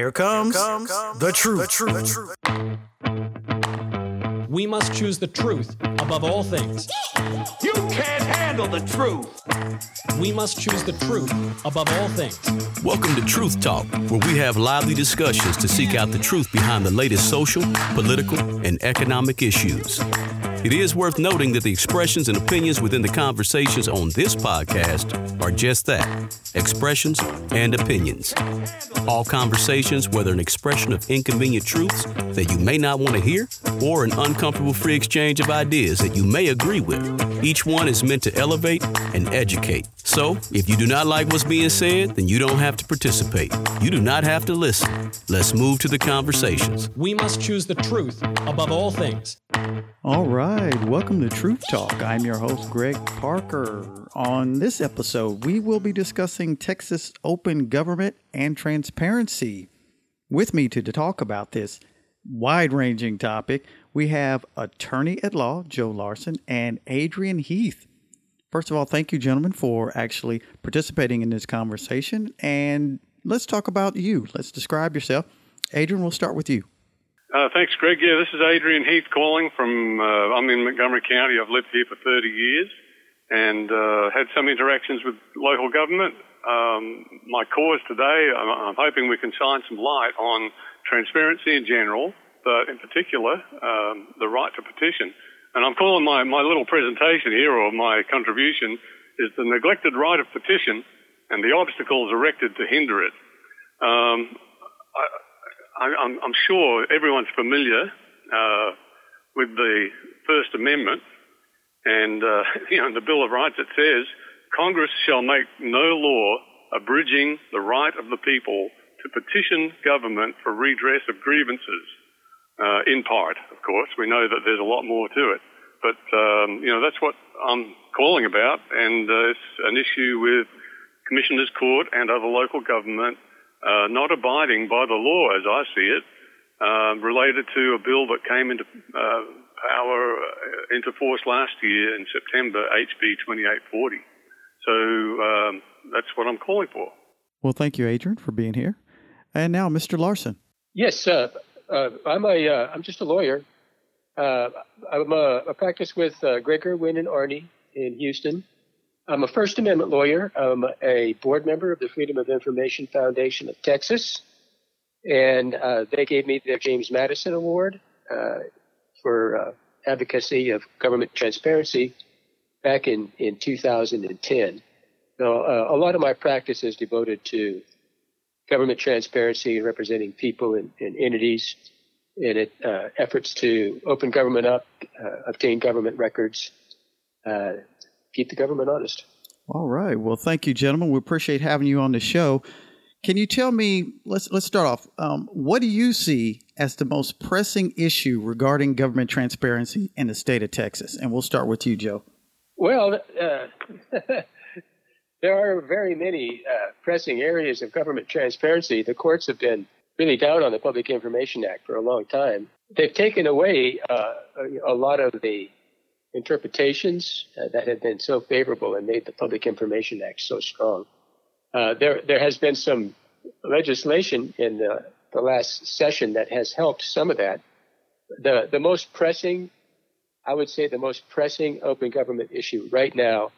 Here comes, Here comes the, truth. the truth. The truth. We must choose the truth above all things. You can't handle the truth. We must choose the truth above all things. Welcome to Truth Talk, where we have lively discussions to seek out the truth behind the latest social, political, and economic issues. It is worth noting that the expressions and opinions within the conversations on this podcast are just that expressions and opinions. All conversations, whether an expression of inconvenient truths that you may not want to hear or an uncomfortable free exchange of ideas that you may agree with, each one is meant to elevate and educate. So, if you do not like what's being said, then you don't have to participate. You do not have to listen. Let's move to the conversations. We must choose the truth above all things. All right, welcome to Truth Talk. I'm your host, Greg Parker. On this episode, we will be discussing Texas open government and transparency. With me to, talk about this wide ranging topic, we have attorney at law Joe Larson and Adrian Heath. First of all, thank you, gentlemen, for actually participating in this conversation. And let's talk about you. Let's describe yourself. Adrian, we'll start with you. Uh, thanks, Greg. Yeah, this is Adrian Heath calling from, uh, I'm in Montgomery County. I've lived here for 30 years and uh, had some interactions with local government. Um, my cause today, I'm, I'm, hoping we can shine some light on transparency in general, but in particular, um, the right to petition. And I'm calling my, my little presentation here, or my contribution, is the neglected right of petition and the obstacles erected to hinder it. Um, I, I, am sure everyone's familiar uh, with the First Amendment, and uh, you know, the Bill of Rights it says Congress shall make no law abridging the right of the people to petition government for redress of grievances. Uh, in part, of course, we know that there's a lot more to it, but um, you know that's what I'm calling about, and uh, it's an issue with Commissioners Court and other local government uh, not abiding by the law as I see it, uh, related to a bill that came into uh, power uh, into force last year in September, HB 2840. So um, that's what I'm calling for. Well, thank you, Adrian, for being here. And now, Mr. Larson. Yes, uh, uh, I'm a I'm just a lawyer. I'm a, a practice with Gregor, Wynne, and Arney in Houston. I'm a First Amendment lawyer. I'm a board member of the Freedom of Information Foundation of Texas. And uh, they gave me their James Madison Award uh, for uh, advocacy of government transparency back in, in 2010. Now, uh, a lot of my practice is devoted to government transparency and representing people and, and entities in it, uh, efforts to open government up, uh, obtain government records, keep the government honest. All right. Well, thank you, gentlemen. We appreciate having you on the show. Can you tell me? Let's let's start off. Um, what do you see as the most pressing issue regarding government transparency in the state of Texas? And we'll start with you, Joe. Well, uh, there are very many uh, pressing areas of government transparency. The courts have been really down on the Public Information Act for a long time. They've taken away uh, a, a lot of the interpretations uh, that have been so favorable and made the Public Information Act so strong. Uh, there, there has been some legislation in the, the last session that has helped some of that. The, the most pressing, I would say the most pressing open government issue right now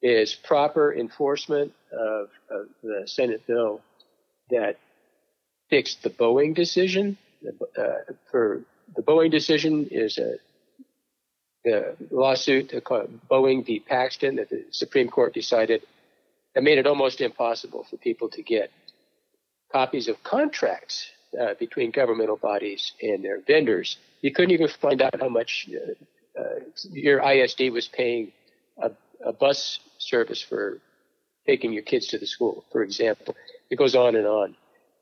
is proper enforcement of, of the Senate bill that fixed the Boeing decision. Uh, for the Boeing decision is a the lawsuit Boeing v. Paxton that the Supreme Court decided that made it almost impossible for people to get copies of contracts uh, between governmental bodies and their vendors. You couldn't even find out how much uh, uh, your ISD was paying a, a, bus service for taking your kids to the school, for example. It goes on and on.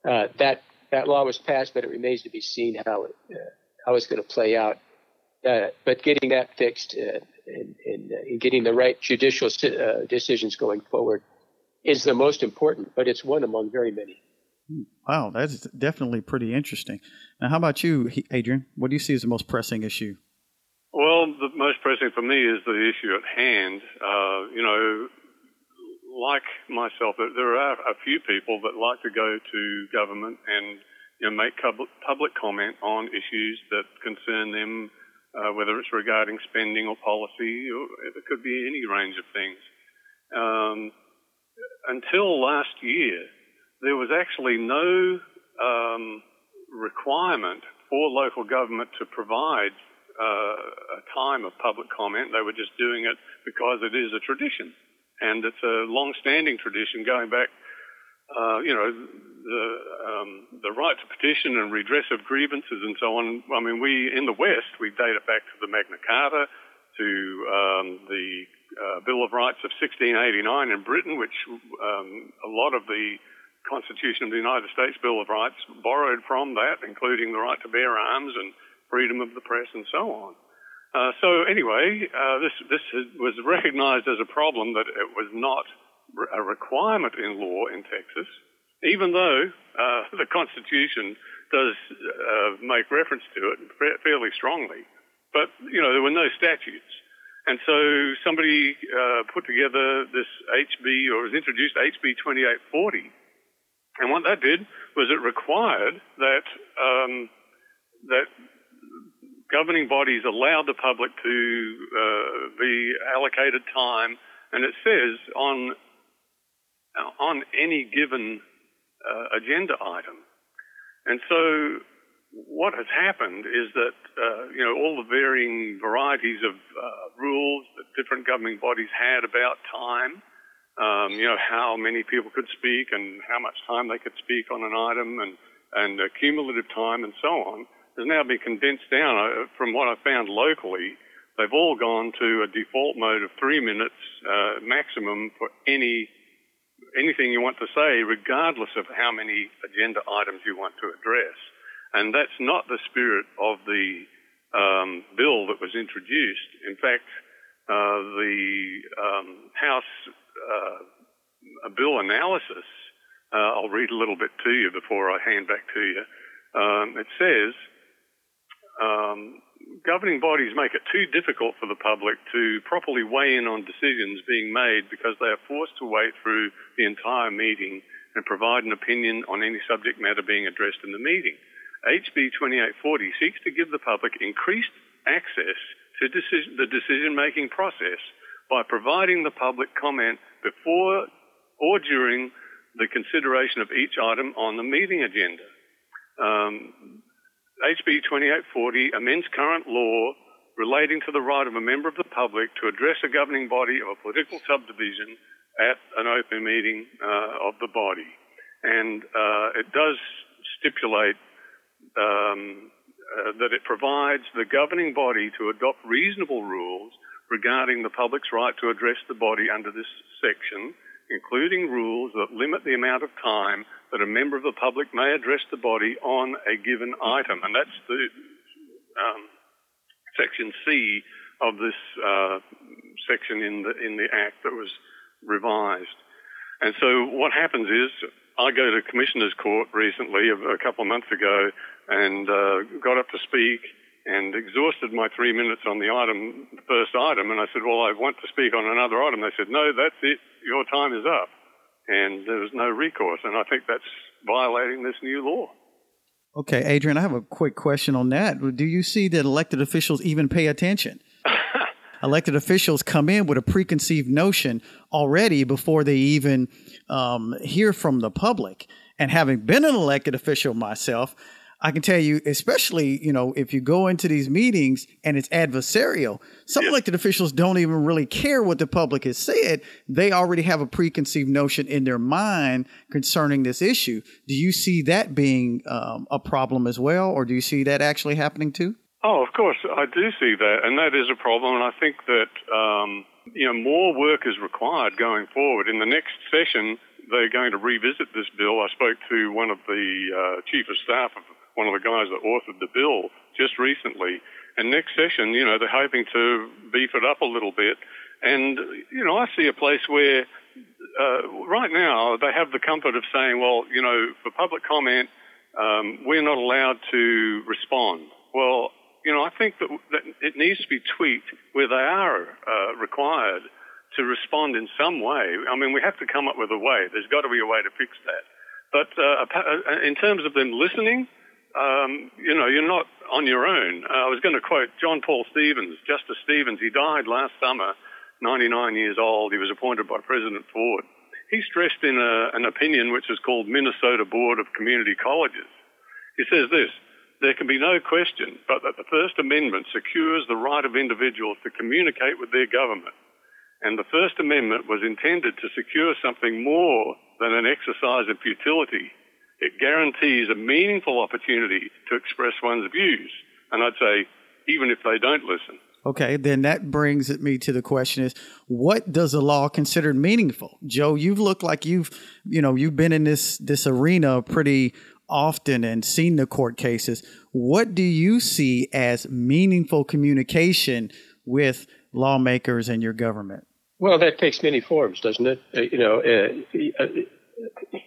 Uh, that that law was passed, but it remains to be seen how it, uh, how it's going to play out uh, but getting that fixed uh, and, and, uh, and, getting the right judicial uh, decisions going forward is the most important, but it's one among very many. Wow, that's definitely pretty interesting. Now, how about you, Adrian? What do you see as the most pressing issue? Well, the most pressing for me is the issue at hand. Uh, you know, like myself, there are a few people that like to go to government and you know, make public comment on issues that concern them, uh, whether it's regarding spending or policy, or it could be any range of things. Um, until last year, there was actually no um, requirement for local government to provide uh, a time of public comment. They were just doing it because it is a tradition. And it's a long-standing tradition going back, uh, you know, the, um, the right to petition and redress of grievances and so on. I mean, we, in the West, we date it back to the Magna Carta, to um, the uh, Bill of Rights of 1689 in Britain, which um, a lot of the Constitution of the United States Bill of Rights borrowed from that, including the right to bear arms and freedom of the press and so on. Uh, so anyway, uh, this this was recognised as a problem that it was not a requirement in law in Texas, even though uh, the Constitution does uh, make reference to it fairly strongly. But you know there were no statutes, and so somebody uh, put together this HB or was introduced HB 2840 and what that did was it required that um, that governing bodies allowed the public to uh, be allocated time, and it says on on any given uh, agenda item. And so, what has happened is that uh, you know all the varying varieties of uh, rules that different governing bodies had about time um, you know, how many people could speak and how much time they could speak on an item and, and uh, cumulative time and so on has now been condensed down. Uh, from what I found locally, they've all gone to a default mode of three minutes uh, maximum for any anything you want to say, regardless of how many agenda items you want to address. And that's not the spirit of the um, bill that was introduced. In fact, uh, the um, House uh, bill analysis, uh, I'll read a little bit to you before I hand back to you. Um, it says, um, governing bodies make it too difficult for the public to properly weigh in on decisions being made because they are forced to wait through the entire meeting and provide an opinion on any subject matter being addressed in the meeting. HB 2840 seeks to give the public increased access to decision, the decision making process by providing the public comment before or during the consideration of each item on the meeting agenda. Um, HB 2840 amends current law relating to the right of a member of the public to address a governing body of a political subdivision at an open meeting uh, of the body. And uh, it does stipulate um, uh, that it provides the governing body to adopt reasonable rules regarding the public's right to address the body under this section, including rules that limit the amount of time that a member of the public may address the body on a given item. And that's the um, section C of this uh, section in the in the Act that was revised. And so what happens is I go to Commissioner's Court recently, a, couple of months ago, and uh, got up to speak and exhausted my three minutes on the item, the first item, and I said, well, I want to speak on another item. They said, no, that's it. Your time is up. And there was no recourse. And I think that's violating this new law. Okay, Adrian, I have a quick question on that. Do you see that elected officials even pay attention? elected officials come in with a preconceived notion already before they even um, hear from the public. And having been an elected official myself, I can tell you, especially, you know, if you go into these meetings and it's adversarial, some yeah. elected officials don't even really care what the public has said. They already have a preconceived notion in their mind concerning this issue. Do you see that being um, a problem as well, or do you see that actually happening too? Oh, of course, I do see that, and that is a problem. And I think that um, you know more work is required going forward. In the next session, they're going to revisit this bill. I spoke to one of the uh, chief of staff of one of the guys that authored the bill just recently. And next session, you know, they're hoping to beef it up a little bit. And, you know, I see a place where uh, right now they have the comfort of saying, well, you know, for public comment, um, we're not allowed to respond. Well, you know, I think that, that it needs to be tweaked where they are uh, required to respond in some way. I mean, we have to come up with a way. There's got to be a way to fix that. But uh, uh in terms of them listening, um, you know, you're not on your own. Uh, I was going to quote John Paul Stevens, Justice Stevens. He died last summer, 99 years old. He was appointed by President Ford. He stressed in a, an opinion which is called Minnesota Board of Community Colleges. He says this, there can be no question but that the First Amendment secures the right of individuals to communicate with their government. And the First Amendment was intended to secure something more than an exercise of futility. It guarantees a meaningful opportunity to express one's views. And I'd say, even if they don't listen. Okay, then that brings me to the question is what does a law considered meaningful? Joe, you've looked like you've, you know, you've been in this this arena pretty often and seen the court cases. What do you see as meaningful communication with lawmakers and your government? Well, that takes many forms, doesn't it? Uh, you know, uh, uh,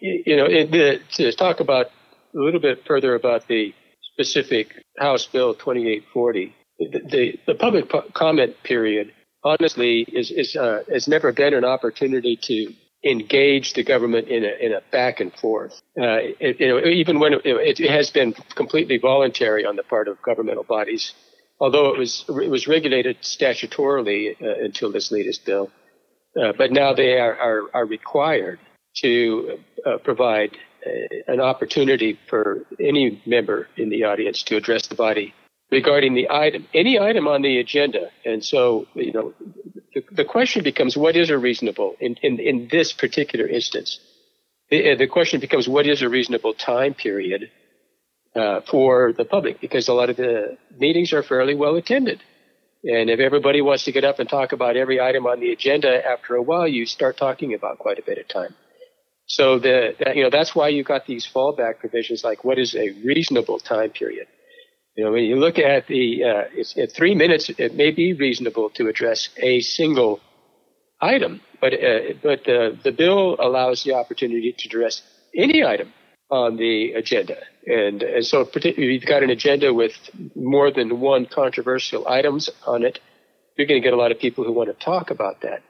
you know, it, to talk about a little bit further about the specific House Bill 2840 the, the public comment period, honestly, is, is uh, has never been an opportunity to engage the government in a, in a back and forth. Uh, it, you know, even when it, it, has been completely voluntary on the part of governmental bodies, although it was it was regulated statutorily uh, until this latest bill, uh, but now they are are, are required to uh, provide uh, an opportunity for any member in the audience to address the body regarding the item, any item on the agenda. And so, you know, the, the question becomes what is a reasonable in, in, in this particular instance? The, the, question becomes what is a reasonable time period uh, for the public? Because a lot of the meetings are fairly well attended. And if everybody wants to get up and talk about every item on the agenda, after a while, you start talking about quite a bit of time. So the, you know, that's why you got these fallback provisions like what is a reasonable time period? You know, when you look at the uh, at three minutes, it may be reasonable to address a single item, but uh, but uh, the bill allows the opportunity to address any item on the agenda, and and so particularly you've got an agenda with more than one controversial items on it, you're going to get a lot of people who want to talk about that.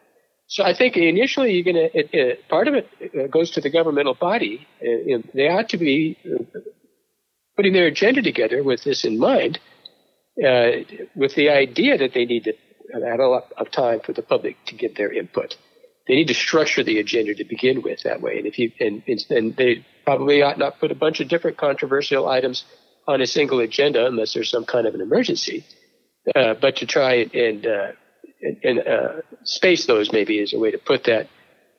So I think initially you're going to part of it uh, goes to the governmental body. Uh, they ought to be uh, putting their agenda together with this in mind, uh, with the idea that they need to have a lot of time for the public to give their input. They need to structure the agenda to begin with that way. And if you and, and they probably ought not put a bunch of different controversial items on a single agenda unless there's some kind of an emergency. Uh, but to try and uh, and, and uh, space those maybe is a way to put that,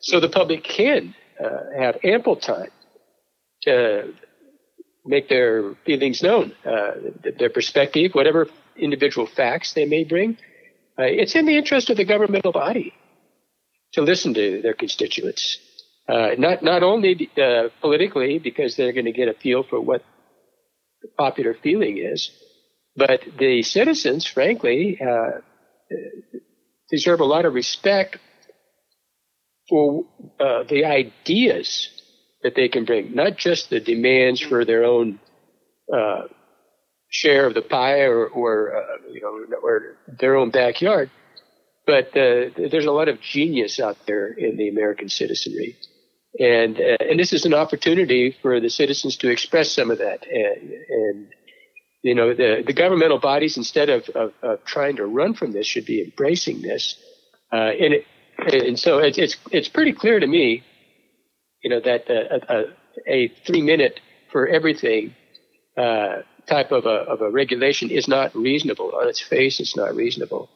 so the public can uh, have ample time to make their feelings known, uh, their perspective, whatever individual facts they may bring. Uh, it's in the interest of the governmental body to listen to their constituents. Uh, not not only uh, politically because they're going to get a feel for what the popular feeling is, but the citizens, frankly, uh, deserve a lot of respect for uh, the ideas that they can bring, not just the demands for their own uh, share of the pie or, or uh, you know, or their own backyard, but uh, there's a lot of genius out there in the American citizenry. And, uh, and this is an opportunity for the citizens to express some of that. And, and you know, the, the governmental bodies, instead of, of, of trying to run from this, should be embracing this. Uh, and, it, and so it's, it's, it's pretty clear to me you know, that uh, a, a, three minute for everything uh, type of a, of a regulation is not reasonable. On its face, it's not reasonable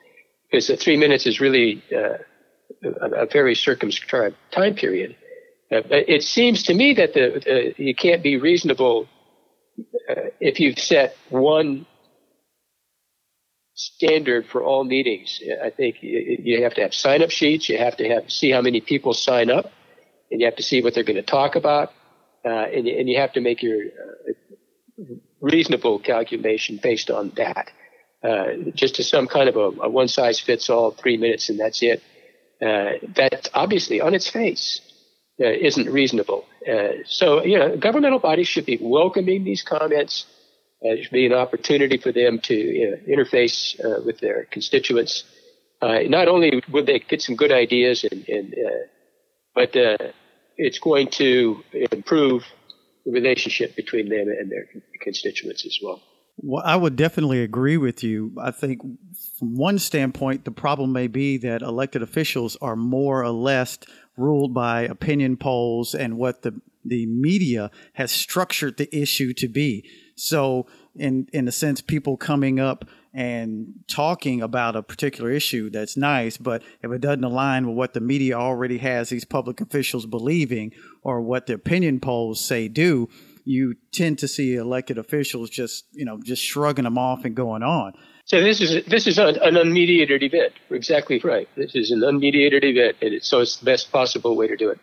because the three minutes is really uh, a, a, very circumscribed time period. Uh, it seems to me that the, you can't be reasonable if you've set one standard for all meetings. I think you have to have sign up sheets. You have to have see how many people sign up and you have to see what they're going to talk about, uh, and, and, you have to make your uh, reasonable calculation based on that. Uh, just to some kind of a, a, one size fits all, three minutes and that's it. Uh, that obviously, on its face, uh, isn't reasonable. Uh, so, you know, governmental bodies should be welcoming these comments. it should be an opportunity for them to you know, interface with their constituents. uh, not only would they get some good ideas, and, and uh, but uh, it's going to improve the relationship between them and their constituents as well. Well, I would definitely agree with you. I think from one standpoint, the problem may be that elected officials are more or less ruled by opinion polls and what the the media has structured the issue to be. So, in in a sense, people coming up and talking about a particular issue that's nice, but if it doesn't align with what the media already has these public officials believing or what the opinion polls say do, you tend to see elected officials just you know just shrugging them off and going on. So this is this is an unmediated event. You're exactly right. This is an unmediated event, and it's, so it's the best possible way to do it.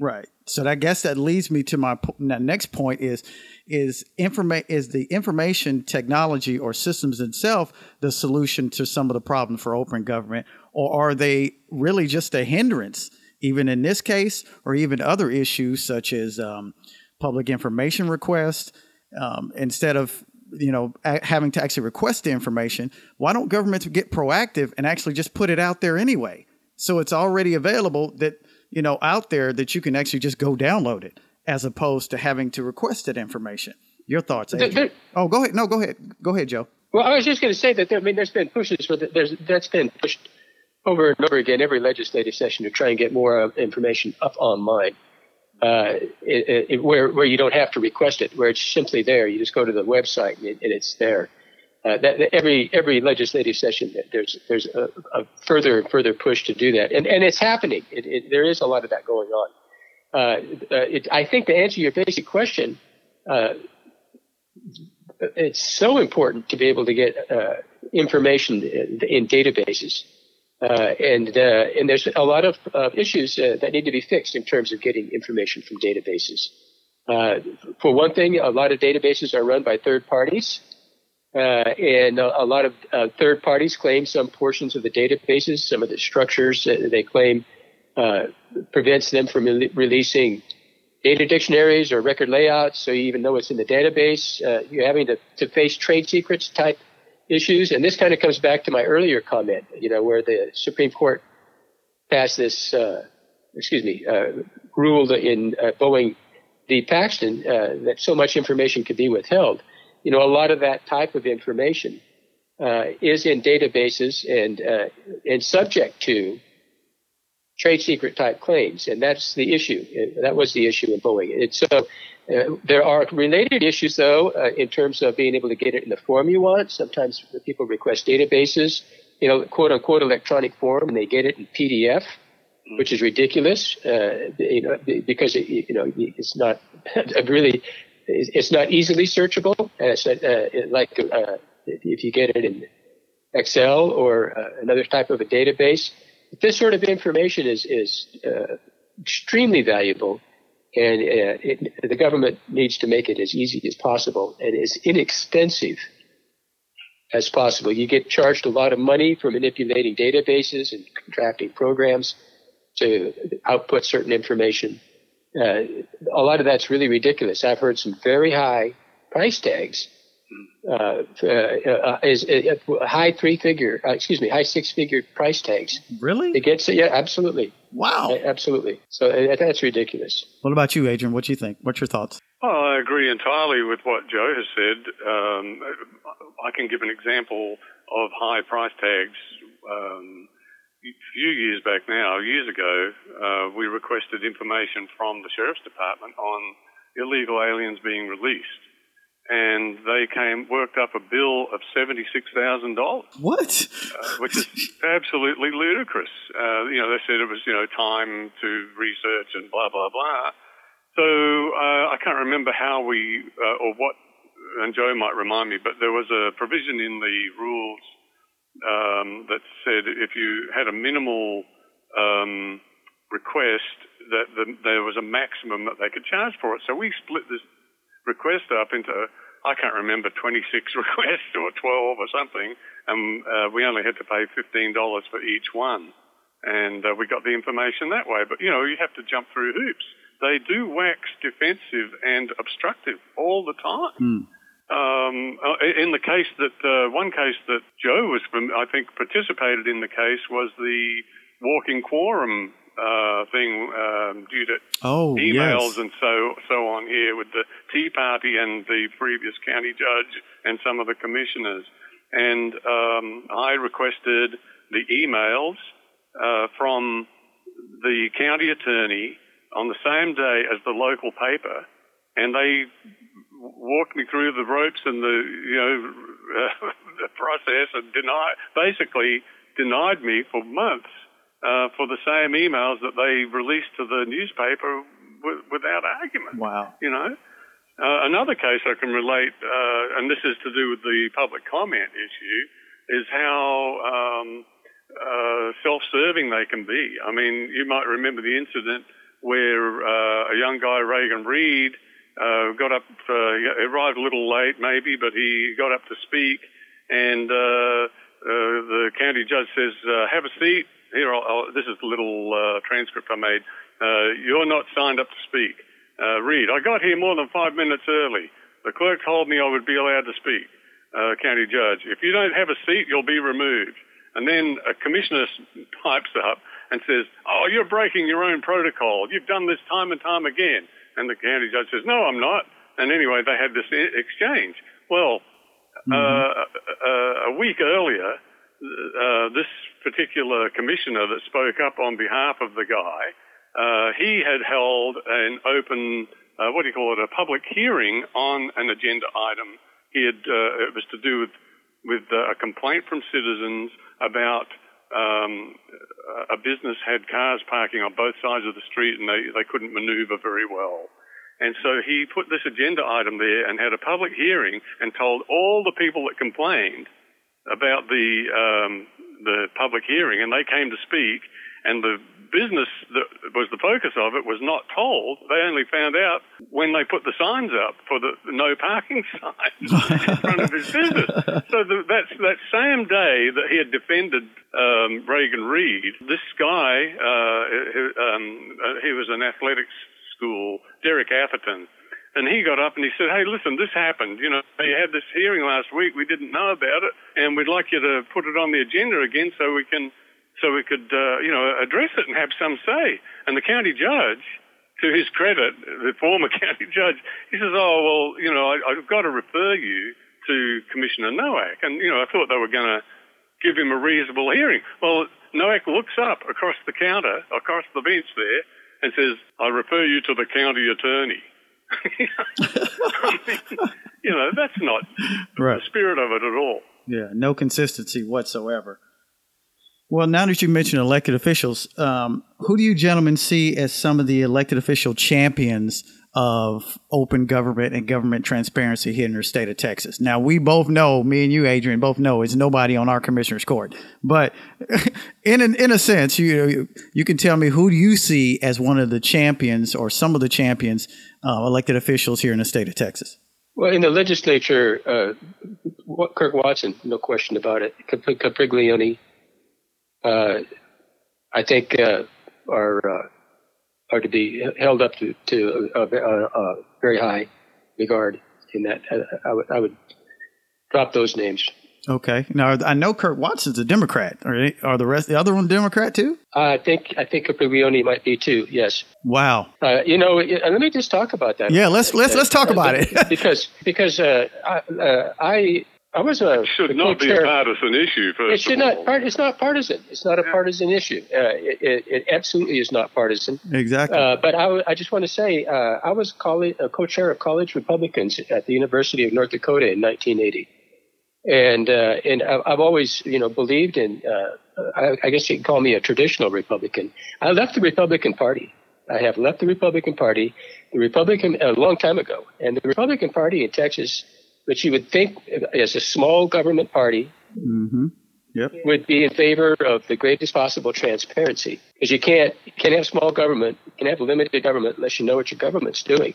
Right. So I guess that leads me to my next point is is informa- is the information technology or systems itself the solution to some of the problems for open government, or are they really just a hindrance, even in this case, or even other issues such as um, public information requests? Um, instead of you know having to actually request the information, why don't governments get proactive and actually just put it out there anyway? So it's already available that you know out there that you can actually just go download it as opposed to having to request that information. Your thoughts? There, there, oh, go ahead. No, go ahead. Go ahead, Joe. Well, I was just going to say that there, I mean, there's been pushes for the, there's that's been pushed over and over again every legislative session to try and get more uh, information up online, uh, it, it, where where you don't have to request it, where it's simply there. You just go to the website and, it, and it's there. Uh, that, that, every every legislative session, there's there's a, a, further and further push to do that, and and it's happening. there is a lot of that going on. Uh, uh, I think to answer your basic question, uh, it's so important to be able to get uh, information in, in databases. Uh, and uh, and there's a lot of issues that need to be fixed in terms of getting information from databases. for one thing, a lot of databases are run by third parties, and a, a lot of third parties claim some portions of the databases, some of the structures they claim uh, prevents them from re- releasing data dictionaries or record layouts. So even though it's in the database, uh, you're having to, to face trade secrets type issues. And this kind of comes back to my earlier comment, you know, where the Supreme Court passed this, uh, excuse me, uh, ruled in uh, Boeing v. Paxton uh, that so much information could be withheld. You know, a lot of that type of information is in databases and and subject to trade secret type claims, and that's the issue. That was the issue in Boeing. It's, so uh, there are related issues, though, uh, in terms of being able to get it in the form you want. Sometimes people request databases, you know, quote unquote electronic form, and they get it in PDF, which is ridiculous, uh, you know, because it, you know it's not really it's not easily searchable. and It's not, uh, like uh, if you get it in Excel or uh, another type of a database this sort of information is is uh, extremely valuable, and uh, it, the government needs to make it as easy as possible and as inexpensive as possible. You get charged a lot of money for manipulating databases and contracting programs to output certain information. Uh, a lot of that's really ridiculous. I've heard some very high price tags uh, uh, uh, is a high three figure, excuse me, high six figure price tags. Really? It gets yeah, absolutely. Wow, absolutely. So that's ridiculous. What about you, Adrian? What do you think? What's your thoughts? Well, I agree entirely with what Joe has said. Um, I can give an example of high price tags. Um, a few years back now, years ago, uh, we requested information from the sheriff's department on illegal aliens being released and they came worked up a bill of seventy six thousand dollars. What? Uh, which is absolutely ludicrous. Uh, you know, they said it was you know time to research and blah blah blah. So uh, I can't remember how we uh, or what, and Joe might remind me, but there was a provision in the rules um, that said if you had a minimal um, request, that the, there was a maximum that they could charge for it. So we split this request up into I can't remember 26 requests or 12 or something, and uh, we only had to pay $15 for each one, and uh, we got the information that way. But you know, you have to jump through hoops. They do wax defensive and obstructive all the time. Mm. Um, uh, in the case that uh, one case that Joe was, from, I think, participated in the case was the walking quorum uh, thing um, due to Oh, emails yes. and so so on here with the Tea Party and the previous county judge and some of the commissioners. And um, I requested the emails uh, from the county attorney on the same day as the local paper, and they walked me through the ropes and the you know the process and deny basically denied me for months uh, for the same emails that they released to the newspaper w- without argument. Wow. You know, uh, another case I can relate, uh, and this is to do with the public comment issue, is how um, uh, self-serving they can be. I mean, you might remember the incident where uh, a young guy, Reagan Reed, uh, got up, uh, he arrived a little late maybe, but he got up to speak, and uh, uh, the county judge says, uh, "Have a seat." Here, I'll, I'll, this is the little uh, transcript I made. Uh, you're not signed up to speak. Uh, Reed, I got here more than five minutes early. The clerk told me I would be allowed to speak. Uh, county judge, if you don't have a seat, you'll be removed. And then a commissioner pipes up and says, "Oh, you're breaking your own protocol. You've done this time and time again." And the county judge says, "No, I'm not." And anyway, they had this exchange. Well, uh, uh, a week earlier, uh, this particular commissioner that spoke up on behalf of the guy, uh, he had held an open, uh, what do you call it, a public hearing on an agenda item. He had, uh, it was to do with, with uh, a complaint from citizens about um, a business had cars parking on both sides of the street and they, they couldn't maneuver very well. And so he put this agenda item there and had a public hearing and told all the people that complained about the um, the public hearing, and they came to speak. And the business that was the focus of it was not told. They only found out when they put the signs up for the no parking signs in front of his business. So the, that's that same day that he had defended um, Reagan Reed, this guy, uh, um, uh, he was an athletics school, Derek Atherton. And he got up and he said, Hey, listen, this happened. You know, you had this hearing last week. We didn't know about it. And we'd like you to put it on the agenda again so we can, so we could, uh, you know, address it and have some say. And the county judge, to his credit, the former county judge, he says, Oh, well, you know, I, I've got to refer you to Commissioner Noack. And, you know, I thought they were going to give him a reasonable hearing. Well, Noack looks up across the counter, across the bench there, and says, I refer you to the county attorney. I mean, you know, that's not Right. the spirit of it at all. Yeah, no consistency whatsoever. Well, now that you mentioned elected officials, um, who do you gentlemen see as some of the elected official champions of open government and government transparency here in the state of Texas? Now, we both know, me and you, Adrian, both know it's nobody on our commissioner's court. But in an, in a sense, you, you can tell me who do you see as one of the champions or some of the champions uh, elected officials here in the state of Texas? Well, in the legislature, uh, Kirk Watson, no question about it. Cap- Capriglione, uh, I think, are uh, are to be held up to to a, a, a very high regard. In that, I, I would I would drop those names. Okay. Now I know Kurt Watson's a Democrat. Are, are the rest the other one Democrat too? I think I think Capriglione might be too. Yes. Wow. Uh, you know, uh, let me just talk about that. Yeah, let's- let's- let's talk about it. because because uh, I, uh, I I was a Should the not be a partisan issue, first It should of all. not. Part, it's not partisan. It's not a partisan issue. Uh, it, it, it absolutely is not partisan. Exactly. Uh, but I just want to say uh, I was colle- a co-chair of college Republicans at the University of North Dakota in 1980, and uh, and I- I've always you know believed in. Uh, I, I guess you can call me a traditional Republican. I left the Republican Party. I have left the Republican Party, the Republican a long time ago, and the Republican Party in Texas, which you would think as a small government party, mm-hmm. Yep. would be in favor of the greatest possible transparency because you can't you can't have small government, you can have limited government unless you know what your government's doing.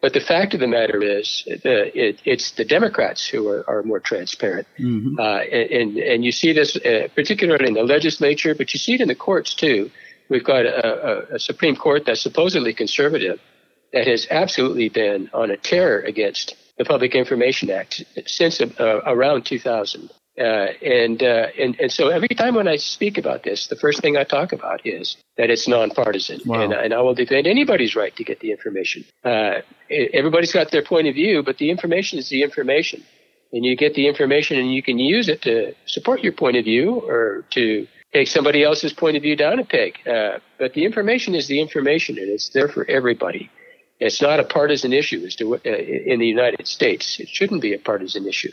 But the fact of the matter is, uh, it, it's the Democrats who are, are more transparent, Mm-hmm. uh, and and you see this uh, particularly in the legislature, but you see it in the courts too. We've got a, a, a Supreme Court that's supposedly conservative, that has absolutely been on a tear against the Public Information Act since uh, around 2000. Uh, and, uh, and and so every time when I speak about this, the first thing I talk about is that it's nonpartisan, Wow. and, and I will defend anybody's right to get the information. Uh, everybody's got their point of view, but the information is the information, and you get the information, and you can use it to support your point of view or to take somebody else's point of view down a peg. Uh, but the information is the information, and it's there for everybody. It's not a partisan issue as to uh, in the United States. It shouldn't be a partisan issue.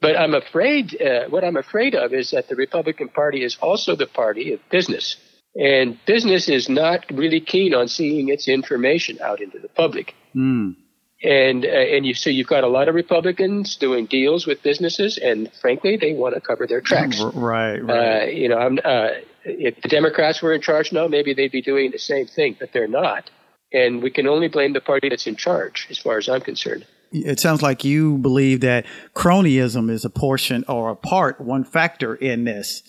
But I'm afraid, uh, what I'm afraid of is that the Republican Party is also the party of business. And business is not really keen on seeing its information out into the public. Mm. And, uh, and you, so you've got a lot of Republicans doing deals with businesses, and frankly, they want to cover their tracks. Right, right. Uh, you know, I'm, uh, if the Democrats were in charge now, maybe they'd be doing the same thing, but they're not. And we can only blame the party that's in charge, as far as I'm concerned. it sounds like you believe that cronyism is a portion or a part, one factor in this.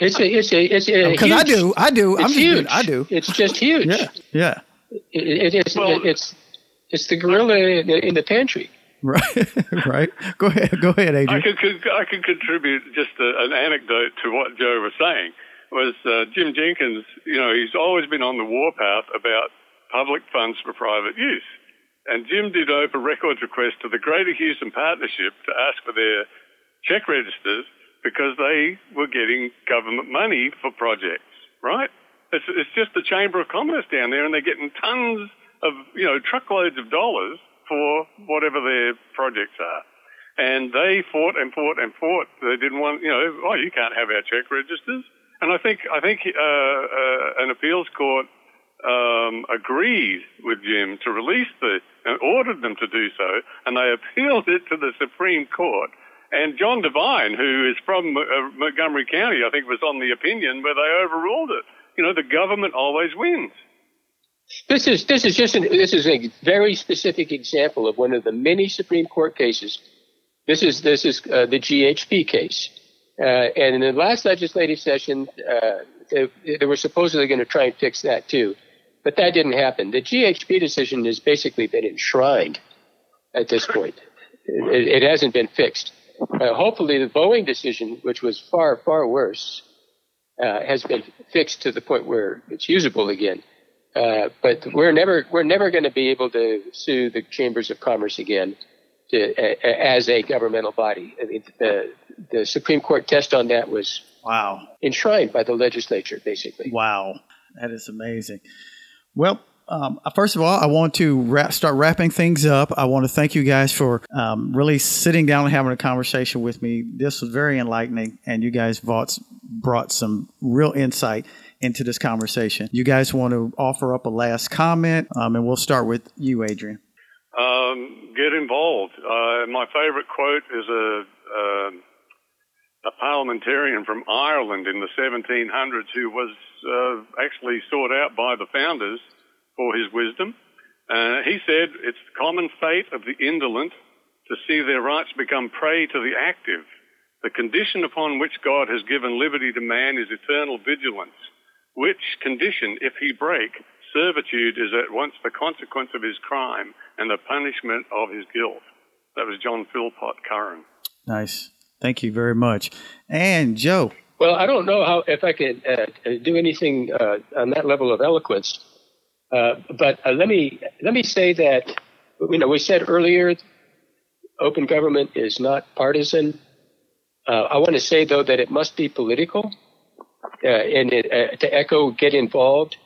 It's a, it's a, it's a. Because I do, I do. It's I'm huge. being, I do. It's just huge. Yeah, yeah. It, it is. Well- it's it's the gorilla in the, in the pantry. Right, right. Go ahead, go ahead, I Adrian. could, could I could contribute just a, an anecdote to what Joe was saying. Was uh, Jim Jenkins? You know, he's always been on the warpath about public funds for private use, and Jim did open records request to the Greater Houston Partnership to ask for their check registers because they were getting government money for projects. Right? It's, it's just the Chamber of Commerce down there, and they're getting tons of you know truckloads of dollars for whatever their projects are. And they fought and fought and fought. They didn't want, you know, oh, you can't have our check registers. And I think, I think uh, uh, an appeals court um, agreed with Jim to release the, and ordered them to do so, and they appealed it to the Supreme Court. And John Devine, who is from uh, Montgomery County, I think was on the opinion where they overruled it. You know, the government always wins. This is this is just an, this is a very specific example of one of the many Supreme Court cases. This is this is uh, the GHP case, uh, and in the last legislative session, uh, they, they were supposedly going to try and fix that too, but that didn't happen. The GHP decision has basically been enshrined at this point. It, it hasn't been fixed. Uh, hopefully, the Boeing decision, which was far far worse, uh, has been fixed to the point where it's usable again. Uh, but we're never we're never going to be able to sue the chambers of commerce again to, uh, as a governmental body. I mean, the the Supreme Court test on that was Wow, enshrined by the legislature, basically. wow, that is amazing. Well, um, first of all, I want to wrap, start wrapping things up. I want to thank you guys for um, really sitting down and having a conversation with me. This was very enlightening, and you guys brought, brought some real insight into this conversation. You guys want to offer up a last comment, um, and we'll start with you, Adrian. Um, get involved. Uh, my favourite quote is a, uh, a parliamentarian from Ireland in the 1700s who was uh, actually sought out by the founders for his wisdom. Uh, he said, It's the common fate of the indolent to see their rights become prey to the active. The condition upon which God has given liberty to man is eternal vigilance, which condition, if he break, servitude is at once the consequence of his crime and the punishment of his guilt. That was John Philpot Curran. Nice. Thank you very much. And Joe. Well, I don't know how if I could uh, do anything uh, on that level of eloquence, uh, but uh, let me let me say that you know we said earlier, open government is not partisan. Uh, I want to say though that it must be political, uh, and it, to echo get involved.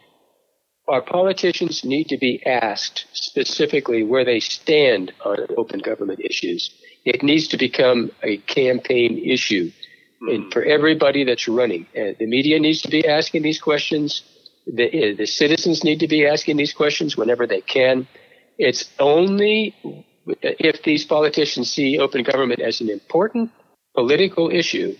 Our politicians need to be asked specifically where they stand on open government issues. It needs to become a campaign issue and for everybody that's running. The media needs to be asking these questions. The, uh, the citizens need to be asking these questions whenever they can. It's only if these politicians see open government as an important political issue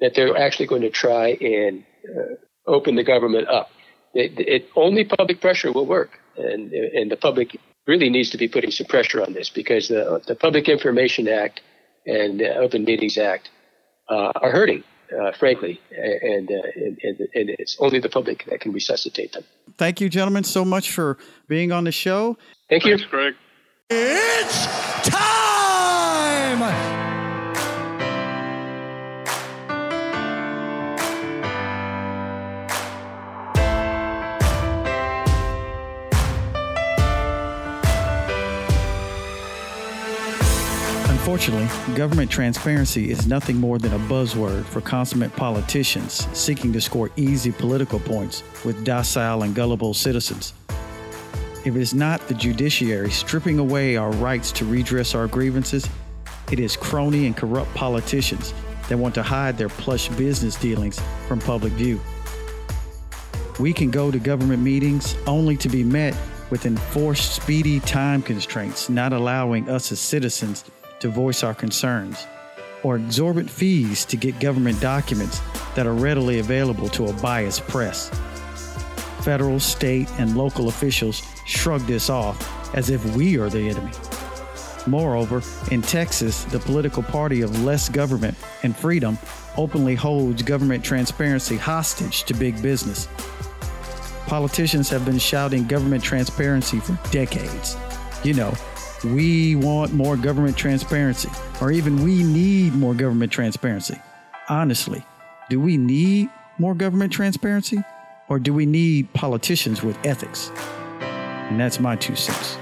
that they're actually going to try and uh, open the government up. It, it, only public pressure will work, and and the public really needs to be putting some pressure on this because the the Public Information Act and the Open Meetings Act uh, are hurting, uh, frankly, and, uh, and, and and it's only the public that can resuscitate them. Thank you, gentlemen, so much for being on the show. Thank you. Thanks, Greg. It's time! Unfortunately, government transparency is nothing more than a buzzword for consummate politicians seeking to score easy political points with docile and gullible citizens. If it is not the judiciary stripping away our rights to redress our grievances, it is crony and corrupt politicians that want to hide their plush business dealings from public view. We can go to government meetings only to be met with enforced speedy time constraints, not allowing us as citizens to voice our concerns, or exorbitant fees to get government documents that are readily available to a biased press. Federal, state, and local officials shrug this off as if we are the enemy. Moreover, in Texas, the political party of less government and freedom openly holds government transparency hostage to big business. Politicians have been shouting government transparency for decades. You know, we want more government transparency, or even we need more government transparency. Honestly, do we need more government transparency, or do we need politicians with ethics? And that's my two cents.